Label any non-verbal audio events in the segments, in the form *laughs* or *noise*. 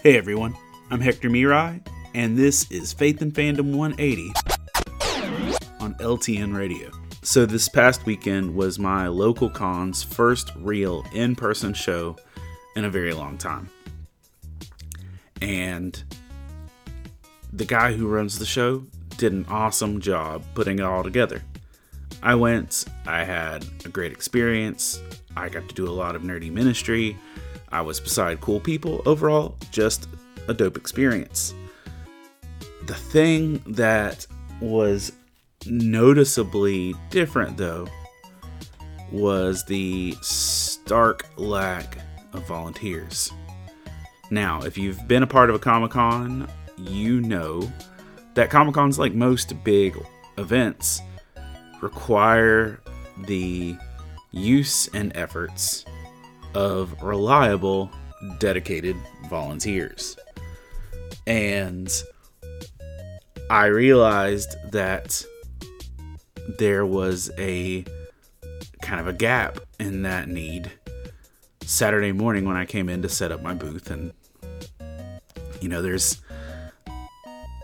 Hey everyone, I'm Hector Miray, and this is Faith and Fandom 180 on LTN Radio. So, this past weekend was my local con's first real in person show in a very long time. And the guy who runs the show did an awesome job putting it all together. I went, I had a great experience, I got to do a lot of nerdy ministry. I was beside cool people. Overall, just a dope experience. The thing that was noticeably different, though, was the stark lack of volunteers. Now, if you've been a part of a Comic Con, you know that Comic Cons, like most big events, require the use and efforts of reliable, dedicated volunteers. And I realized that there was a kind of a gap in that need Saturday morning when I came in to set up my booth. And, you know, there's,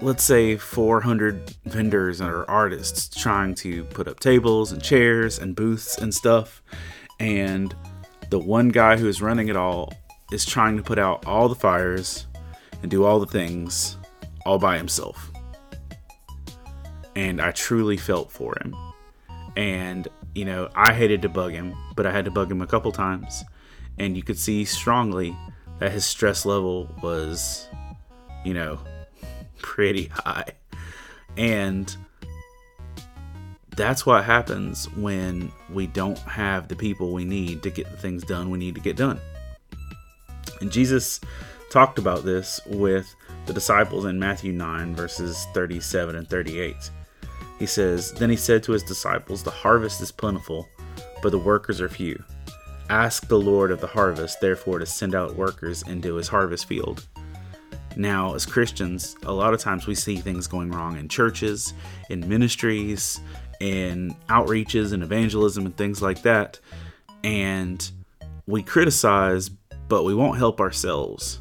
let's say, 400 vendors or artists trying to put up tables and chairs and booths and stuff. And the one guy who is running it all is trying to put out all the fires and do all the things all by himself. And I truly felt for him. And, you know, I hated to bug him, but I had to bug him a couple times. And you could see strongly that his stress level was, you know, *laughs* pretty high. And that's what happens when we don't have the people we need to get the things done we need to get done. And Jesus talked about this with the disciples in Matthew 9, verses 37 and 38. He says, Then he said to his disciples, The harvest is plentiful, but the workers are few. Ask the Lord of the harvest, therefore, to send out workers into his harvest field. Now, as Christians, a lot of times we see things going wrong in churches, in ministries, in outreaches and evangelism and things like that. And we criticize, but we won't help ourselves.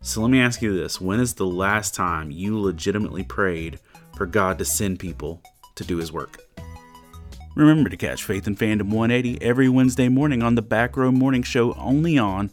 So let me ask you this when is the last time you legitimately prayed for God to send people to do his work? Remember to catch Faith and Fandom 180 every Wednesday morning on the Back Row Morning Show only on